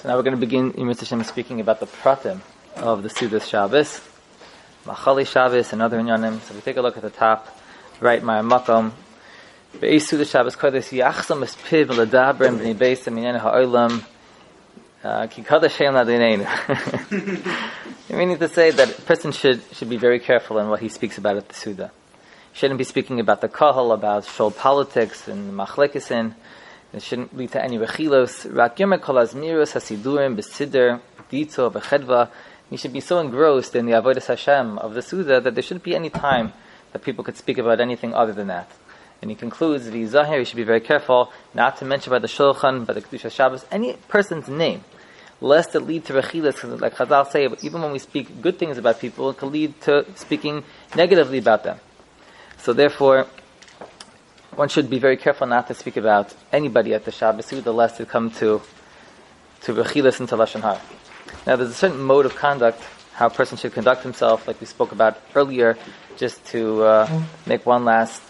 So now we're going to begin in Hashem speaking about the pratim of the Sudas Shabbos, Machali Shabbos, and other inyanim. So we take a look at the top, right, my makom. Be'ez Sudas Shabbos kodesh yachsam es aminyan ha'olam uh, ki kodesh. Meaning to say that a person should, should be very careful in what he speaks about at the Suda. Shouldn't be speaking about the kahal, about shol politics and machlekisin. It shouldn't lead to any rechilos. Rak yomer kol azmiros hasidurim b'sidr dito b'chedva. You should be so engrossed in the avodas Hashem of the Suda that there shouldn't be any time that people could speak about anything other than that. And he concludes that he's zahir, you should be very careful not to mention by the Shulchan, by the Kedusha Shabbos, any person's name, lest it lead to rechilas, like Chazal say, even when we speak good things about people, it can lead to speaking negatively about them. So therefore, one should be very careful not to speak about anybody at the Shabbos the lest to come to to rechilas into lashon hara. Now, there's a certain mode of conduct how a person should conduct himself, like we spoke about earlier, just to uh, make one last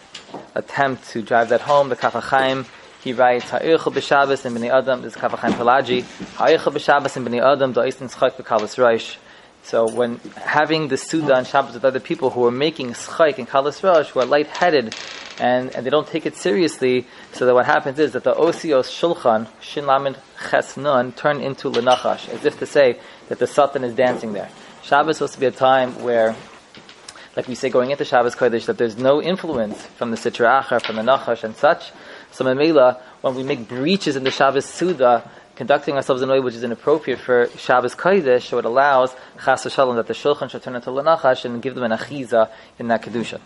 attempt to drive that home. The Kaf HaChaim, he writes, Ha'irchel b'Shabbos and b'nei Adam, this is Kaf HaChaim Pelagi, Ha'irchel b'Shabbos and b'nei Adam, da'istin tzchak b'kalas roish. So when having the Suda on Shabbos with other people who are making schayk and kalas rosh, who are lightheaded and, and they don't take it seriously, so that what happens is that the osios shulchan, shin lamed ches nun, turn into lenachash, as if to say that the Satan is dancing there. Shabbos is supposed to be a time where, like we say going into Shabbos Kodesh, that there's no influence from the Sitra Achar, from the Nachash and such. So Mamela, when we make breaches in the Shabbos Suda, conducting ourselves in a way which is inappropriate for Shabbos Kodesh, so it allows Chas Shalom that the Shulchan should turn into Lenachash and give them an Achiza in that Kedusha.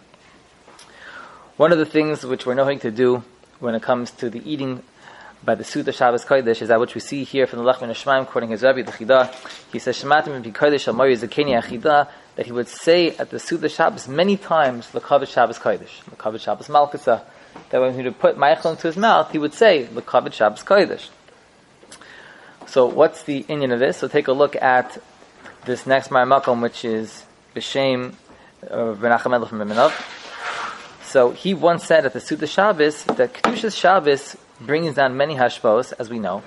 One of the things which we're knowing to do when it comes to the eating by the Suda Shabbos Kodesh is that which we see here from the Lachman Shemaim quoting his Rebbe, the Chida. He says, Shematim Kodesh Amari Zakeni Achida, that he would say at the Suda Shabbos many times, L'kavit Shabbos Kodesh, L'kavit Shabbos Malkasa, that when he would put Meichel into his mouth, he would say, L'kavit Shabbos Kodesh. So what's the Indian of this? So take a look at this next Maramakom, which is B'Shem uh, of Menachem from Riminov. So he once said at the Suda Shabbos that Kedushas Shabbos brings down many hashbos, as we know,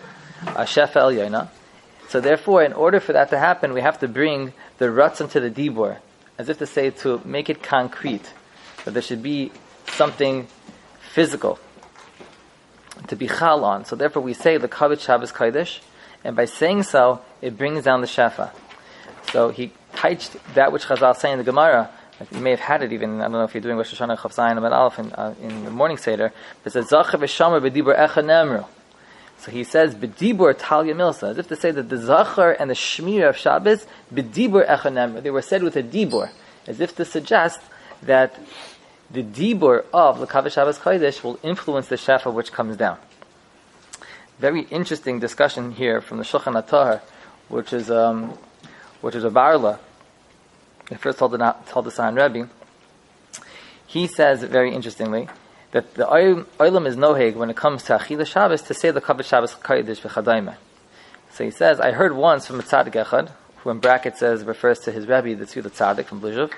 uh, a Shefa El Yona. So therefore, in order for that to happen, we have to bring the ruts into the Dibor, as if to say to make it concrete, that there should be something physical to be chal on. So therefore, we say the Kavit Shabbos Kodesh, and by saying so, it brings down the Shefa. So he touched that which Chazal say in the Gemara. You may have had it even. I don't know if you're doing Rosh Hashanah Chav Zayin and Aleph in, uh, in the morning seder. But it says Zacher v'Shamer b'Dibur Echa Nemru. So he says b'Dibur Talia Milsa, as if to say that the Zachar and the Shmir of Shabbos b'Dibur Echa Nemru. They were said with a Dibur, as if to suggest that the Dibur of Kavish Shabbos Kodesh will influence the Shefa which comes down. Very interesting discussion here from the Shulchan Atar, which is um, which is a Varla the first told the told the Rebbe, he says very interestingly that the oilam is noheg when it comes to Achila Shabbos to say the Kavod Shabbos Kodesh v'chadayme. So he says, I heard once from a tzaddik echad, who in bracket says refers to his Rebbe, the Tzvila tzaddik from Blizhuv.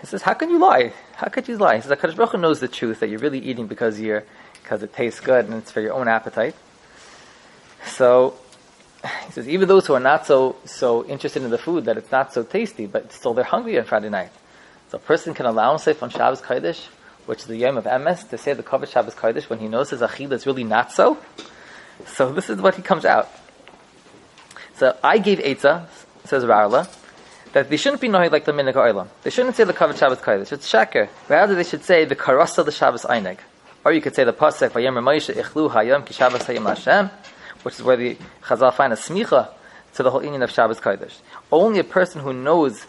He says, how can you lie? How could you lie? He says, HaKadosh Baruch Hu knows the truth that you're really eating because you're because it tastes good and it's for your own appetite. So he says even those who are not so so interested in the food that it's not so tasty, but still they're hungry on Friday night. So a person can allow himself on Shabbos Kodesh, which is the Yom of Emes, to say the Kavod Shabbos Kodesh when he knows his achila is really not so. So this is what he comes out. So I gave Eitzah, says Rarla, that they shouldn't be knowing like the Minik Oilam. They shouldn't say the Kavod Shabbos Kodesh. It's shaker. Rather, they should say the Karasa the Shabbos Einig. Or you could say the Pasek, Vayem Ramosha Ichlu Hayom Ki Shabbos Hayim Hashem which is where the Chazal find a smicha to the whole union of Shabbos Kodesh. Only a person who knows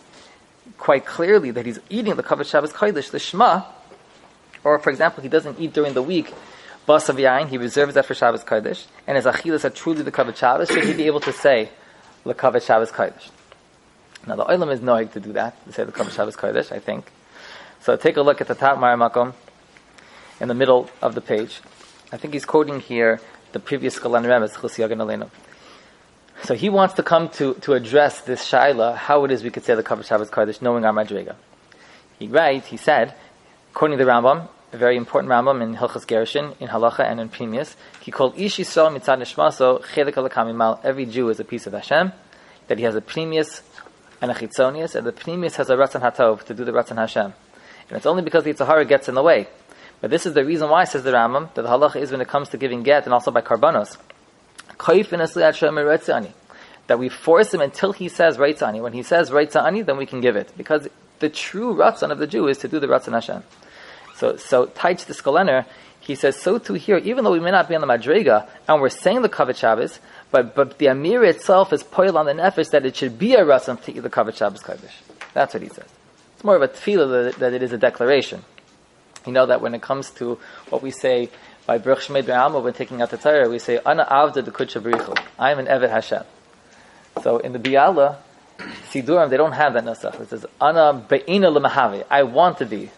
quite clearly that he's eating the Kavod Shabbos Kodesh, the Shema, or for example, he doesn't eat during the week, Basav Yain, he reserves that for Shabbos Kodesh, and his Achilas are truly the Kavod Shabbos, should he be able to say, the Kavod Shabbos Kodesh? Now the Olam is knowing to do that, to say the Kavod Shabbos Kodesh, I think. So take a look at the top Maramakom, in the middle of the page. I think he's quoting here the previous Skalan Remes, Chus So he wants to come to, to address this Shaila, how it is we could say the Kavod Shabbos Kodesh, knowing our Madrega. He writes, he said, according to the Rambam, a very important Rambam in Hilchas Gerushin, in Halacha and in Pnimius. He called Ish Yisrael mitzad nishmaso chelik alakamimal. Every Jew is a piece of Hashem. That he has a Pnimius and a Chitzonius, and the Pnimius has a Ratzon Hatov to do the Ratzon Hashem. And it's only because the Yitzhahara gets in the way. But this is the reason why, says the Rambam, that the halacha is when it comes to giving get and also by karbanos. That we force him until he says Reitzani. When he says Reitzani, then we can give it. Because the true Ratzon of the Jew is to do the Ratzon Hashem. So, so Taich the Skolener, he says, so too here, even though we may not be on the Madrega, and we're saying the Kavod Shabbos, but, but the Amir itself is poil on the Nefesh that it should be a Ratzon to eat the Kavod Shabbos Kaddish. That's what he says. It's more of a tefillah that it is a declaration. You know that when it comes to what we say by Baruch Shemay when taking out the Torah, we say, Ana Avda the Kudsha I am an Evet Hashem. So in the Biala, Sidurim, they don't have that Nasach. It says, Ana Be'ina L'mahavi. I want to be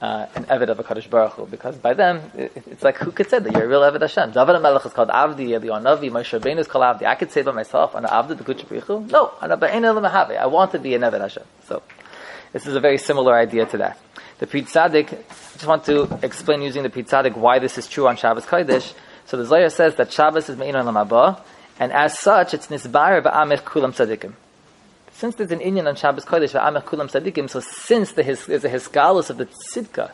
uh, an Eved of a Kaddish Baruch Hu, because by them, it, it's like, who could say that you're a real Eved Hashem? David HaMelech is called Avdi, Eliyahu Navi, Moshe Rabbeinu is called Avdi. I could say by myself, Ana Avdi the Kudsha Baruch No, Ana Be'ina L'mahavi. I want to be an Evet Hashem. So, this is a very similar idea to that. The Pri Tzadik, I just want to explain using the Pri Tzadik why this is true on Shabbos Kodesh. So the Zohar says that Shabbos is Me'in Olam and as such, it's Nisbar Ba'amech Kulam Tzadikim. Since there's an Indian on Shabbos Kodesh, Ba'amech Kulam Tzadikim, so since there's a Hisgalus of the Tzidka,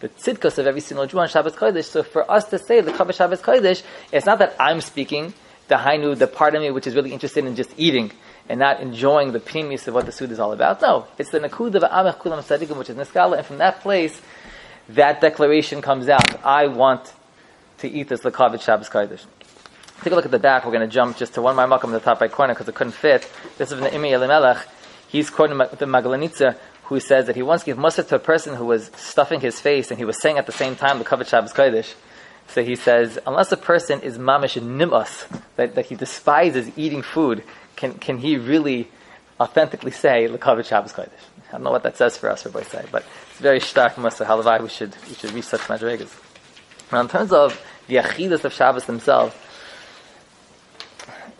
the tzidkas of every single Jew on Shabbos Kodesh. So for us to say the Kavod Shabbos Kodesh, it's not that I'm speaking, the Hainu, the part of me which is really interested in just eating and not enjoying the premise of what the Suda is all about. No, it's the Nakud of Amech Kulam Sadiqim, which is Niskala, and from that place, that declaration comes out. I want to eat this Lakavit Shabbos Kodesh. Take a look at the back. We're going to jump just to one more makam in the top right corner because it couldn't fit. This is the Imi Elimelech. He's quoting the Magalanitza, who says that he once gave Musaf to a person who was stuffing his face and he was saying at the same time the Kavit Shabbos Kodesh. So he says, unless a person is mamish nimas, that, that he despises eating food, can, can he really authentically say Lekavit Shabbos Kodesh? I don't know what that says for us, Rabbi say, but it's very stark Musa Halavai. We should we should reach such. Now, in terms of the achidas of Shabbos themselves,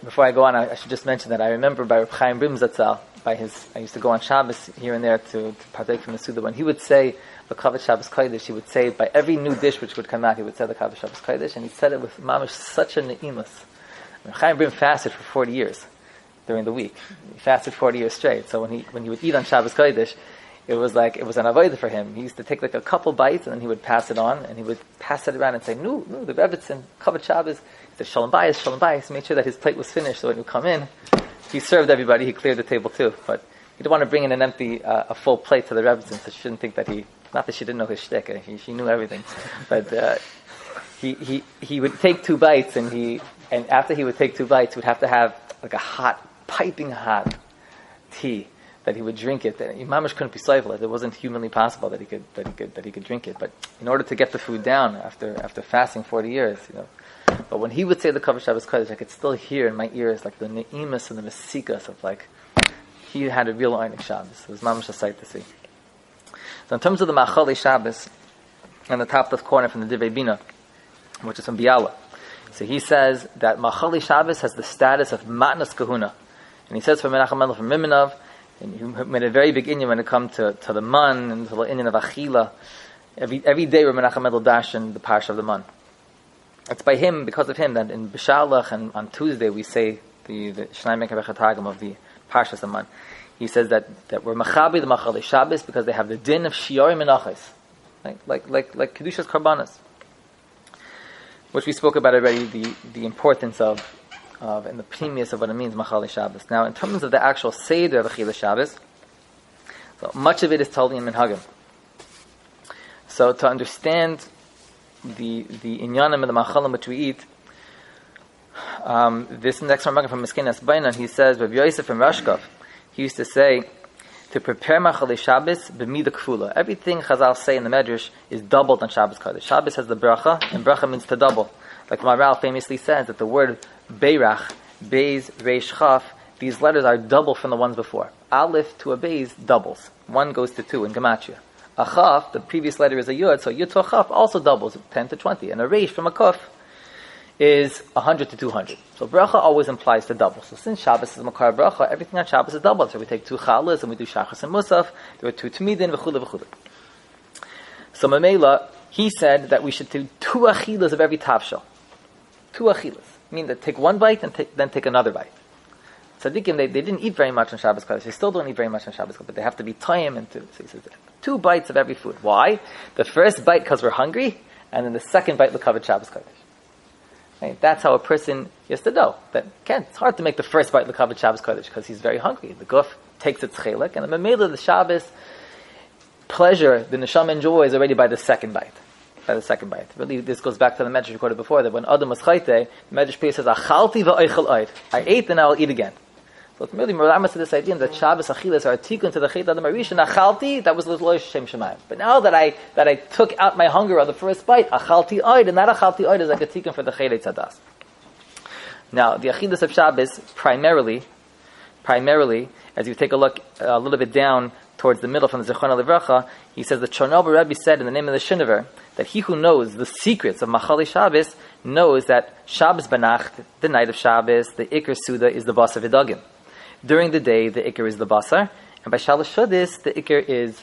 before I go on, I, I, should just mention that I remember by Reb Chaim Brimzatzal, by his, I used to go on Shabbos here and there to, to partake from the Suda. When he would say the Kavod Shabbos Kodesh, he would say by every new dish which would come out, he would say the Kavod Shabbos Kodesh, and he said it with mamish such a neimus. Chaim Brim fasted for 40 years during the week. He fasted 40 years straight. So when he, when he would eat on Shabbos Kodesh, it was like, it was an avodah for him. He used to take like a couple bites and then he would pass it on and he would pass it around and say, no, no, the Rebbitzin, Kavod Shabbos. He said, Shalom Bayis, Shalom Bayis. Made sure that his plate was finished so when he would come in, he served everybody, he cleared the table too. But he didn't want to bring in an empty, uh, a full plate to the Rebbitzin, so she shouldn't think that he, not that she didn't know his shtick, she, she knew everything. But, uh, he, he, he would take two bites and he, and after he would take two bites, he would have to have like a hot piping hot tea that he would drink it. That Imamish couldn't be stifled. It wasn't humanly possible that he could that he could that he could drink it. But in order to get the food down after after fasting forty years, you know. But when he would say the Kavod Shabbos Kodesh, I could still hear in my ears like the neimus and the mesikas of like he had a real Einik Shabbos. It was mamish a sight to see. So in terms of the Machali Shabbos, on the top left corner from the Divrei Bina, which is from Biala. So he says that Machali Shabbos has the status of Matnas Kahuna. And he says for Menachem Mendel from Riminov, and he made a very big inyan when it comes to, to the man and to the inyan of Achila. Every, every day we're Menachem Mendel dashing the parsha of the man. It's by him, because of him, that in Bishalach and on Tuesday we say the, the Shnai Mekavechatagim of the parsha of the man. He says that, that we're Machabi the Machali Shabbos because they have the din of Shiorim and Like, like, like, like Kedusha's Karbanas. Which we spoke about already, the, the importance of of and the premise of what it means Machali Shabbos. Now, in terms of the actual Seder of Achila Shabbos, so much of it is told in Minhagim. So to understand the the inyanim of the machalim which we eat, um, this next one from Miskinas Bainan, he says, Rabbi Yosef from Rashkov, he used to say, to prepare Machali Shabbos, b'mida kfula. Everything Chazal say in the Medrash is doubled on Shabbos Kodesh. Shabbos has the bracha, and bracha means to double. Like Maral famously says that the word Beirach, Beis, Reish, Chaf, these letters are double from the ones before. Aleph to a Beis doubles. One goes to two in Gematria. A Chaf, the previous letter is a Yud, so Yud to a Chaf also doubles, 10 to 20. And a Reish from a Kuf is 100 to 200. So bracha always implies to double. So since Shabbos is Makar bracha, everything on Shabbos is doubled. So we take two chalas and we do shachas and musaf, there are two tmidin, v'chule v'chule. So Mamela, he said that we should do two achilas of every tafshel. Two achilas. Mean that take one bite and take, then take another bite. Tzaddikim, they, they didn't eat very much on Shabbos Kodesh. They still don't eat very much on Shabbos Kodesh, but they have to be and two. So says, two bites of every food. Why? The first bite because we're hungry, and then the second bite will cover Shabbos Kodesh. Right? That's how a person has to know. That again, it's hard to make the first bite cover Shabbos Kodesh because he's very hungry. The guf takes its chelik, and the memela, the Shabbos pleasure, the neshama enjoys already by the second bite. By the second bite. Really, this goes back to the medrash recorded before that when Adam was chayte, the medrash says, "Achalti va'oichel I ate and I will eat again." So it's really meramas to this idea that Shabbos achilas are a tikkun to the Chet Adam Arishan. Achalti, that was Lo Shem Shemayim. But now that I that I took out my hunger on the first bite, achalti oid, and that achalti oid is like a tikkun for the Chet Tzadas. Now, the achilas of Shabbos primarily, primarily, as you take a look a little bit down towards the middle from the Zechron Levracha, he says the Chernobyl Rebbe said in the name of the Shinover that he who knows the secrets of Machali Shabbos knows that Shabbos Banacht, the night of Shabbos, the Iker Suda is the Basar of Vidagim. During the day, the ikr is the basar, and by shalosh shudis, the ikr is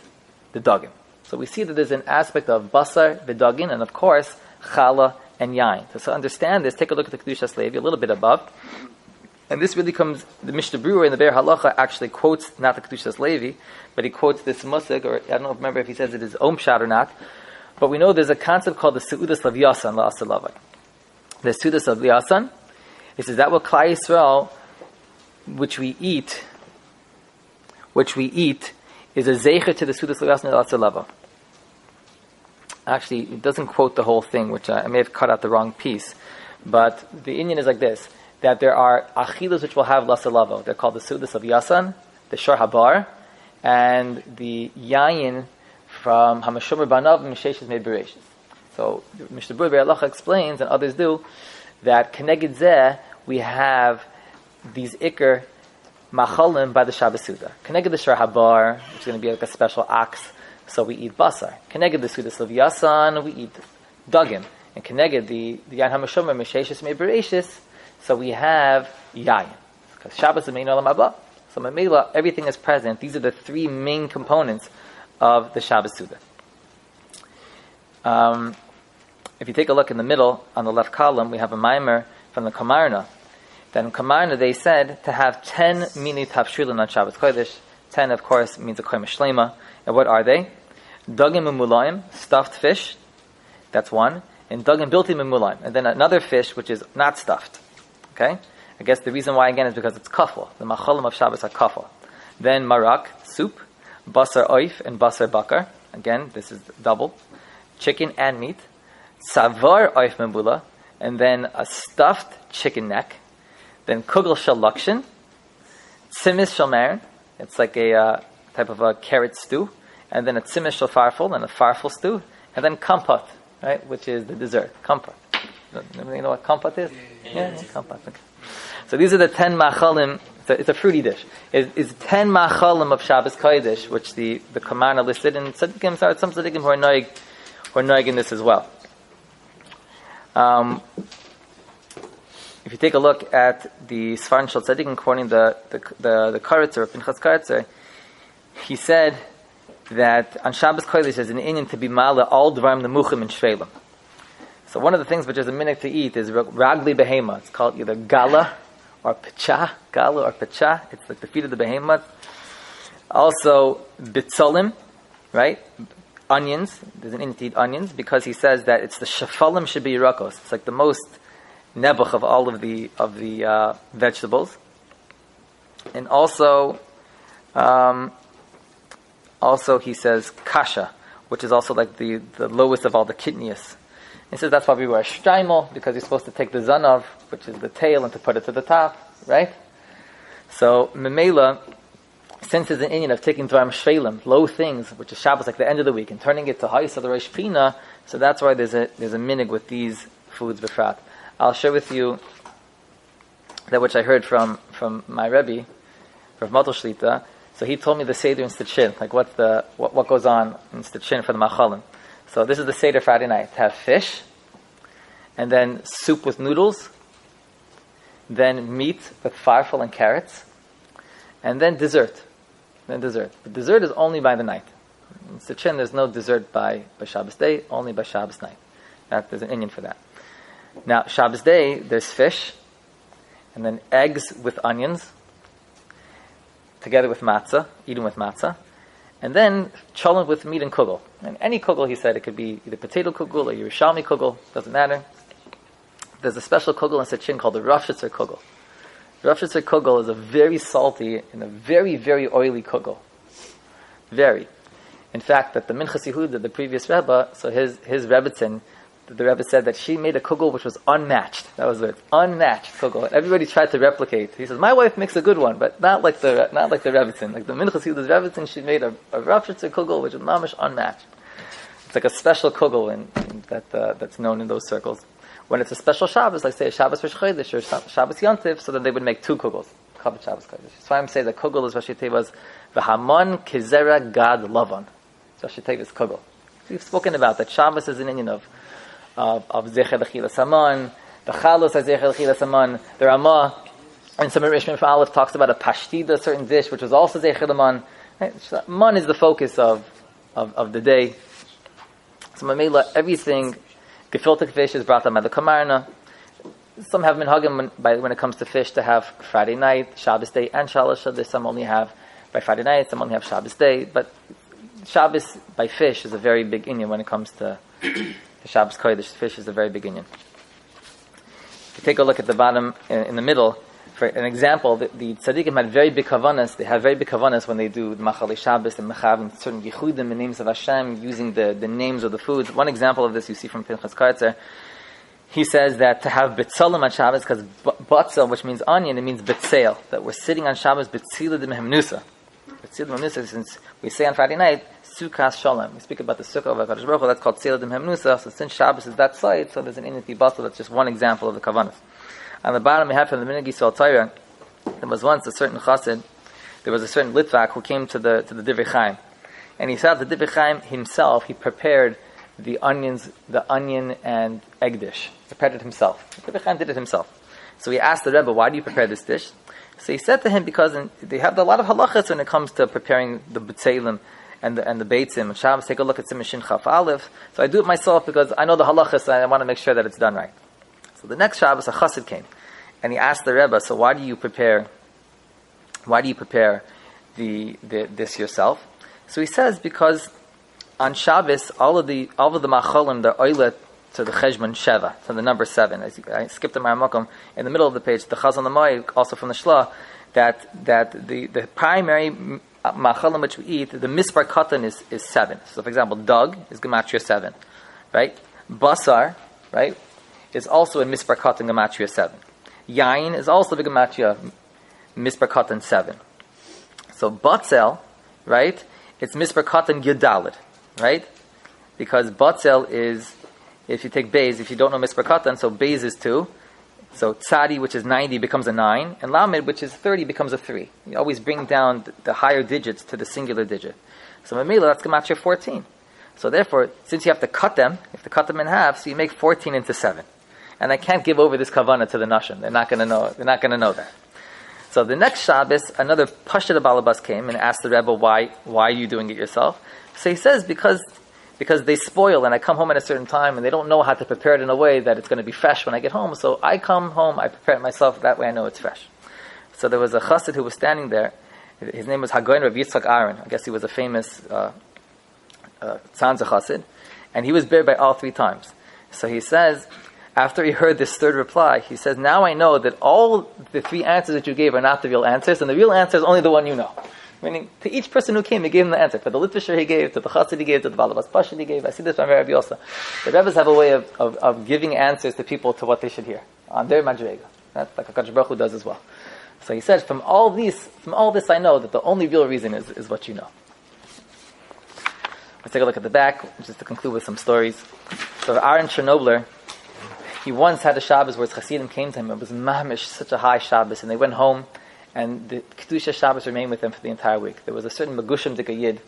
the dagim. So we see that there's an aspect of basar, vidagin, and of course, chala and yain. So to understand this, take a look at the Kedushas Levi, a little bit above. And this really comes, the Mishnah Berurah in the Be'er Halacha actually quotes, not the Kedushas Levi, but he quotes this musik, or I don't remember if he says it is Om Shad or not, but we know there's a concept called the Su'udas Lavyasan, La'asalavai. The Su'udas of he says that what Klai Yisrael which we eat, which we eat, is a zecher to the Sudas Legasna Actually, it doesn't quote the whole thing, which I, I, may have cut out the wrong piece. But the Indian is like this: that there are achilas which will have lasalavo. They're called the Sudas of Yasan, the Shor Habar, and the Yayin from Hamashomer Banav and Misheshes Mebereshis. So Mishnah Berurah Allah explains, and others do, that Keneged Zeh, we have these ikr machalim by the Shabbos Suda. Keneged the Habar, which is going to be like a special ox, so we eat basar. Keneged the Suda Yasan, we eat dugim. And Keneged the, the Yan HaMashomer, Mesheshis Mebereshis, so we have yayin. Because Shabbos is main olam haba. So Mamela, everything is present. These are the three main components of the Shabbos Suda. Um, if you take a look in the middle, on the left column, we have a mimer from the Kamarna, then in Kamarna they said to have ten mini tafshilin on Shabbos Kodesh. Ten, of course, means a koyim shlema. And what are they? Dugim umulayim, stuffed fish. That's one. And dugim bilti umulayim. And then another fish which is not stuffed. Okay? I guess the reason why again is because it's kafel. The machalim of Shabbos are kafel. Then marak, soup, basar oif, and basar bakar. Again, this is double. Chicken and meat. Savar oif membula. And then a stuffed chicken neck then kugel shalakshin, tzimis shalmer, it's like a uh, type of a carrot stew, and then a tzimis shalfarfel, and a farfel stew, and then kampat, right, which is the dessert, kampat. You know what kampat is? Yeah, yeah kampat. Okay. So these are the ten machalim. It's a, it's a fruity dish. It, it's ten machalim of Shabbos Kodesh, which the the Kamarna listed, and tzaddikim, some tzaddikim who are noig, who are noig in this as well. Um, if you take a look at the Sfaran Shal Tzaddik, quoting the the the, the Karitzer, Pinchas Karitzer, he said that on Shabbos Kodesh is an inyan to be mala all dvarim nemuchim and shvelim. So one of the things which is a minute to eat is ragli behema. It's called either gala or picha, gala or picha. It's like the feet of the behemoth. Also bitzolim, right? Onions. There's an eat onions because he says that it's the shafalim should be yirakos. It's like the most nebuch of all of the of the uh, vegetables, and also, um, also he says kasha, which is also like the, the lowest of all the kidneys. He says that's why we wear streimel because you're supposed to take the zanov, which is the tail, and to put it to the top, right? So memela, since it's an Indian of taking dvarim shvelim, low things, which is Shabbos, like the end of the week, and turning it to of the Rosh Pina, so that's why there's a there's a minig with these foods befrat. I'll share with you that which I heard from, from my Rebbe, Rav Motel Shlita. So he told me the Seder in Stichin, like what's the, what, what goes on in Stichin for the Machalim. So this is the Seder Friday night. Have fish, and then soup with noodles, then meat with farfel and carrots, and then dessert. Then dessert. The dessert is only by the night. In Sitchin, there's no dessert by, by Shabbos day, only by Shabbos night. That, there's an Indian for that. Now, Shabbos day, there's fish, and then eggs with onions, together with matzah, eaten with matzah, and then cholent with meat and kugel. And any kugel, he said, it could be either potato kugel or Yerushalmi kugel, doesn't matter. There's a special kugel in Sitchin called the Rafshitzer kugel. Rafshitzer kugel is a very salty and a very, very oily kugel. Very. In fact, that the Minchas Yehuda, the previous Rebbe, so his, his Rebbitzin, the Rebbe said that she made a kugel which was unmatched. That was it, unmatched kugel. Everybody tried to replicate. He says, "My wife makes a good one, but not like the not like the Rebbitzin. Like the Minchas Yehuda's Rebbitzin, she made a, a Rafshitzer kugel which was mamish unmatched. It's like a special kugel in, in that uh, that's known in those circles. When it's a special Shabbos, like say a Shabbos Rosh Chodesh or Shabbos Yontif, so then they would make two kugels. Chabad Shabbos Kodesh. So I'm saying that kugel is Rashi Teva's v'hamon kizera gad lavan. Rashi Teva's kugel. We've spoken about that Shabbos is an Indian of of, of Zecher L'chila Saman, the Chalos of Zecher L'chila Saman, the Ramah, and some Rishman Aleph talks about a pashtida, a certain dish, which was also Zecher L'man. Right? Man is the focus of, of, of the day. So Mamela, everything, gefilte fish is brought up by the Kamarna. Some have minhagim when, by, when it comes to fish to have Friday night, Shabbos day, and Shalosh. There's some only have by Friday night, some only have Shabbos day. But Shabbos by fish is a very big Indian when it comes to the Shabbos Kodesh fish is the very beginning. If you take a look at the bottom, in, in the middle, for an example, the, the tzaddikim had very big kavanas. They have very big kavanas when they do the machali Shabbos and mechav and certain yichudim and names of Hashem using the, the names of the foods. One example of this you see from Pinchas Karitzer. He says that to have betzalim on Shabbos, because batzel, which means onion, it means betzel. That we're sitting on Shabbos betzila de mehemnusa. We say on Friday night, Sukkah Shalom. We speak about the Sukkah of HaKadosh Baruch Hu, that's called Seiladim Hemnusa, so since Shabbos is that site, so there's an Initi Basel, that's just one example of the Kavanas. On the bottom we have from the Minagi Yisrael Torah, there was once a certain chassid, there was a certain Litvak who came to the, to the Divrei Chaim, and he said the Divrei Chaim himself, he prepared the onions, the onion and egg dish. He prepared it himself. The Divrei Chaim did it himself. So he asked the Rebbe, why do you prepare this dish? So he said to him, because in, they have a lot of halachas when it comes to preparing the b'tzelim, and the, and the Beitzim Shabbos, take a look at Simishin Chaf Aleph. So I do it myself because I know the halachas and I want to make sure that it's done right. So the next Shabbos, a chassid came, and he asked the Rebbe, so why do you prepare, why do you prepare the, the this yourself? So he says, because on Shabbos, all of the, all of the macholim, the oilet, to the Cheshbon Sheva, to the number seven. I skipped the Maramakum in the middle of the page, the Chazon the also from the Shla, that, that the, the primary machalim which we eat, the mispar katan is, is seven. So, for example, dog is gematria seven, right? Basar, right, is also in mispar katan gematria seven. Yain is also the gematria mispar katan seven. So batzel, right, it's mispar katan yudalid, right? Because batzel is, if you take bays, if you don't know mispar katan, so bays is two, so tzadi, which is 90, becomes a 9, and lamed, which is 30, becomes a 3. You always bring down the, the higher digits to the singular digit. So mamela, that's gematria 14. So therefore, since you have to cut them, you have to cut them in half, so you make 14 into 7. And I can't give over this kavana to the nashim. They're not going to know. They're not going to know that. So the next Shabbos, another Pashta Balabas came and asked the Rebbe, why, why are you doing it yourself? So he says, because because they spoil and I come home at a certain time and they don't know how to prepare it in a way that it's going to be fresh when I get home. So I come home, I prepare it myself, that way I know it's fresh. So there was a chassid who was standing there. His name was Hagoin Rav Yitzchak Aaron. I guess he was a famous uh, uh, Tzanza chassid. And he was buried by all three times. So he says, after he heard this third reply, he says, now I know that all the three answers that you gave are not the real answers, and the real answer is only the one you know. Meaning, to each person who came, he gave him the answer. For the Litvisher he gave, to the Chassid he gave, to the Balabas Pashid he gave. I see this from Rabbi Yosa. The Rebbe's have a way of, of, of, giving answers to people to what they should hear. On their Madrega. That's like HaKadosh Baruch does as well. So he said, from all these, from all this I know that the only real reason is, is what you know. Let's take a look at the back, just to conclude with some stories. So Aaron Chernobler, he once had a Shabbos where his Chassidim came to him. It was mamish, such a high Shabbos, and they went home and the Kedusha Shabbos remained with them for the entire week. There was a certain Magushim Yid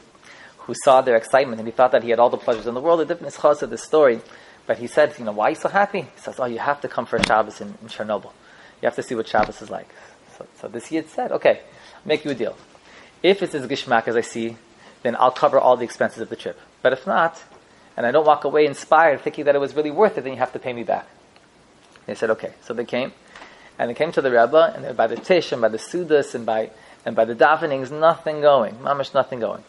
who saw their excitement and he thought that he had all the pleasures in the world. The different is of this story, but he said, you know, why are you so happy? He says, oh, you have to come for a Shabbos in, in Chernobyl. You have to see what Shabbos is like. So, so this Yid said, okay, make you a deal. If it's as gishmak as I see, then I'll cover all the expenses of the trip. But if not, and I don't walk away inspired thinking that it was really worth it, then you have to pay me back. They said, okay. So they came, and they came to the Rebbe, and by the Tish, and by the Sudas, and by, and by the davenings, nothing going. Mamish, nothing going.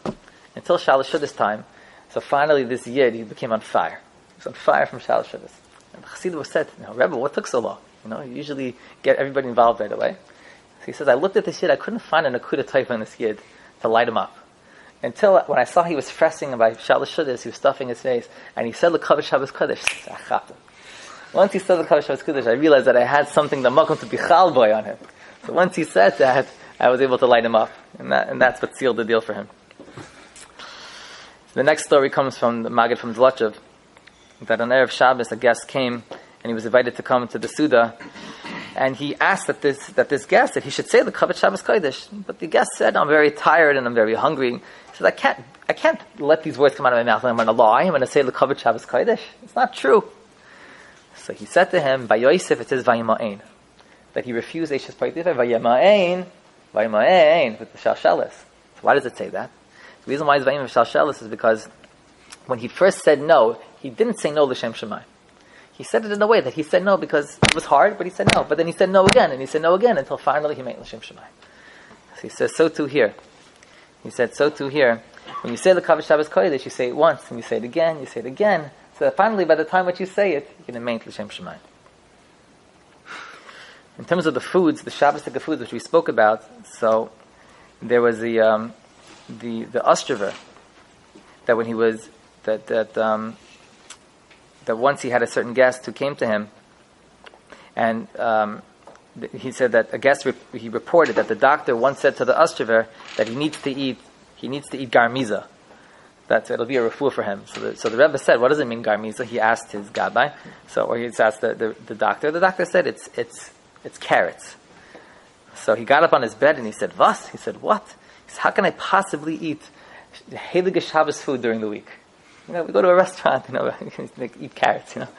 Until Shalosh this time. So finally this year, he became on fire. He was on fire from Shalosh And the Chassidah was said, now, Rebbe, what took so long? You know, you usually get everybody involved right away. So he says, I looked at this yid, I couldn't find an Akuda type on this yid to light him up. Until when I saw he was fressing by Shalosh he was stuffing his face, and he said, L'kavash Shabbos Kodesh. Once he said the Kavash Kodesh, I realized that I had something that makom to be boy on him. So once he said that, I was able to light him up, and, that, and that's what sealed the deal for him. The next story comes from the Maggid from Zlotchev, that on Erev Shabbos, a guest came, and he was invited to come to the Suda, and he asked that this, that this guest, that he should say the Kavod Shabbos Kodesh. But the guest said, I'm very tired and I'm very hungry. He said, I can't, I can't let these words come out of my mouth I'm going to lie. I'm going to say the Kavod Shabbos Kodesh. It's not true. So he said to him, by Yosef it says Vayima'ain. That he refused Eishes Paitif, Vayima'ain, Vayima'ain, with the Shalshelis. So why does it say that? The reason why it's Vayim Shalshelis is because when he first said no, he didn't say no L'Shem Shemai. He said it in a way that he said no because it was hard, but he said no. But then he said no again, and he said no again until finally he made L'Shem Shemai. So he says, so too here. He said, so too here. When you say the Kavod Shabbos Kodesh, you say it once, and you say it again, you say it again, so finally, by the time that you say it, you can make L'Shem Shemayim. In terms of the foods, the Shabbostic foods which we spoke about, so there was the um, the the Ostraver that when he was that that um, that once he had a certain guest who came to him, and um, he said that a guest re- he reported that the doctor once said to the Ostraver that he needs to eat he needs to eat garmiza, that's it'll be a refuah for him. So the, so the Rebbe said, what does it mean garmiza? He asked his gabbai, so or he asked the, the, the, doctor. The doctor said it's it's it's carrots. So he got up on his bed and he said, "Was?" He said, "What?" He said, "How can I possibly eat Heilige Shabbos food during the week? You know, we go to a restaurant, you know, eat carrots. You know,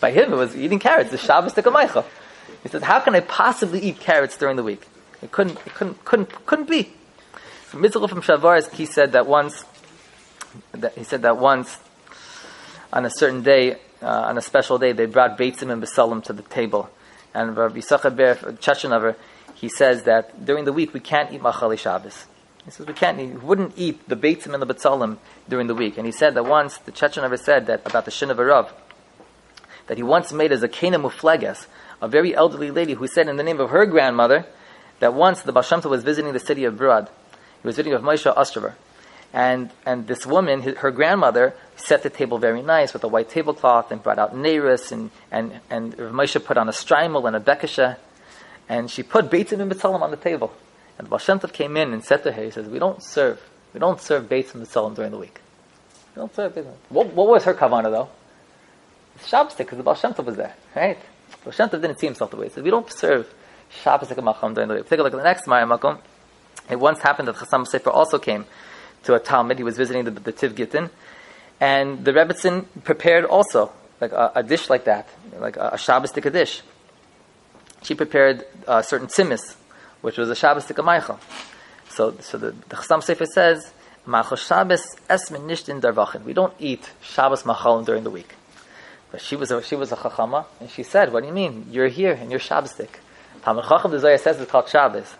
by him it was eating carrots. The Shabbos tekamaicha. He said, "How can I possibly eat carrots during the week?" It couldn't, it couldn't, couldn't, couldn't be. From Mitzvah from Shavuos, he said that once that he said that once on a certain day, uh, on a special day, they brought Beitzim and Besalim to the table. And Rabbi Yisachar Ber he says that during the week we can't eat Machali Shabbos. He says we can't, he wouldn't eat the Beitzim and the Betzalim during the week. And he said that once, the Chechenover said that about the Shin of Arav, that he once made as a Kana Mufleges, a very elderly lady who said in the name of her grandmother, that once the Baal was visiting the city of Brad. He was visiting with Moshe Ostraver. And, and this woman, her grandmother, set the table very nice with a white tablecloth and brought out neiris and, and, and Rav Moshe put on a strimel and a bekasha. And she put Beitzim and Betzalim on the table. And Baal Shem came in and said to her, he says, we don't serve, we don't serve Beitzim and during the week. We don't serve Beitzim. What, what was her kavana though? Shabbos because the Baal was there, right? Baal Shem didn't see himself the way. He said, we don't serve Shabbos during the week. Take a look at the next Maya Makom. It once happened that Chassam Sefer also came to a Talmud. He was visiting the, the Tiv Gittin. And the Rebbitzin prepared also like a, a, dish like that, like a, a Shabbos dish. She prepared a certain tzimis, which was a Shabbos Meichel. So, so the, the Chassam Sofer says, Machal Shabbos esmin nishtin darvachin. We don't eat Shabbos machalim during the week. But she was a, she was a chachama, and she said, "What do you mean? You're here and you're Shabbosdik." Talmud Chacham the Zohar says it's called Shabbos.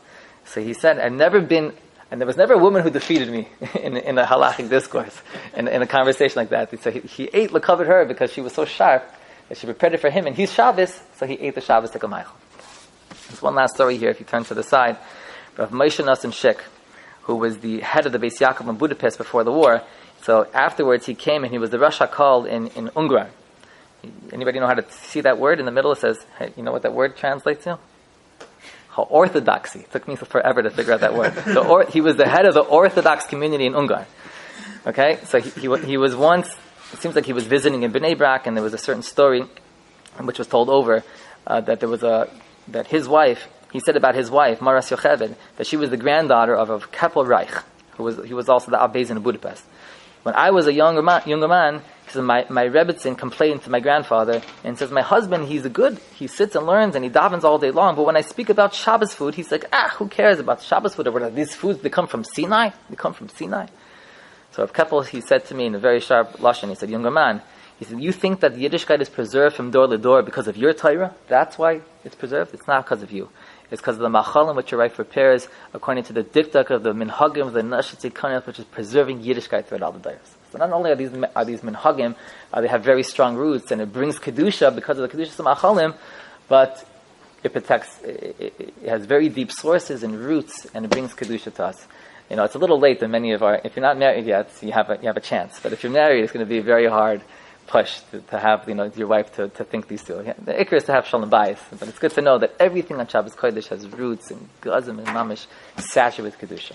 So he said, "I've never been and there was never a woman who defeated me in, in a halachic discourse, in, in a conversation like that. So he, he ate covered her because she was so sharp that she prepared it for him, and he's Shabbos, so he ate the Shabbos to Michael. There's one last story here, if you turn to the side. Rav Moshe Nassim Shik, who was the head of the Beis Yaakov in Budapest before the war, so afterwards he came and he was the Rosh HaKol in, in Ungarn. Anybody know how to see that word? In the middle it says, hey, you know what that word translates to? Orthodoxy. It took me forever to figure out that word. or, he was the head of the Orthodox community in Ungarn. Okay, so he, he, he, was once. It seems like he was visiting in Bnei Brak, and there was a certain story, which was told over, uh, that there was a that his wife. He said about his wife Maras Yocheved that she was the granddaughter of a Keppel Reich, who was he was also the Abbez in Budapest. When I was a younger man, younger man he says, my, my Rebbitzin complained to my grandfather and says, my husband, he's a good, he sits and learns and he davens all day long, but when I speak about Shabbos food, he's like, ah, who cares about Shabbos food or. These foods, they come from Sinai? They come from Sinai? So Rav Keppel, he said to me in a very sharp lashon, he said, younger man, he said, you think that the Yiddishkeit is preserved from door to door because of your Torah? That's why it's preserved? It's not because of you. It's because of the machalim which your wife prepares according to the diktak of the minhagim of the nashitzi which is preserving Yiddishkeit throughout all the days. So not only are these are these minhagim, uh, they have very strong roots and it brings kedusha because of the kedusha of machalim, but it protects. It, it, it, has very deep sources and roots, and it brings kedusha to us. You know, it's a little late than many of our. If you're not married yet, you have a, you have a chance. But if you're married, it's going to be very hard push to, to have you know your wife to, to think these two. The ikr is to have shalom bayis, but it's good to know that everything on Shabbos Kodesh has roots and gazim and mamish saturated with kedusha.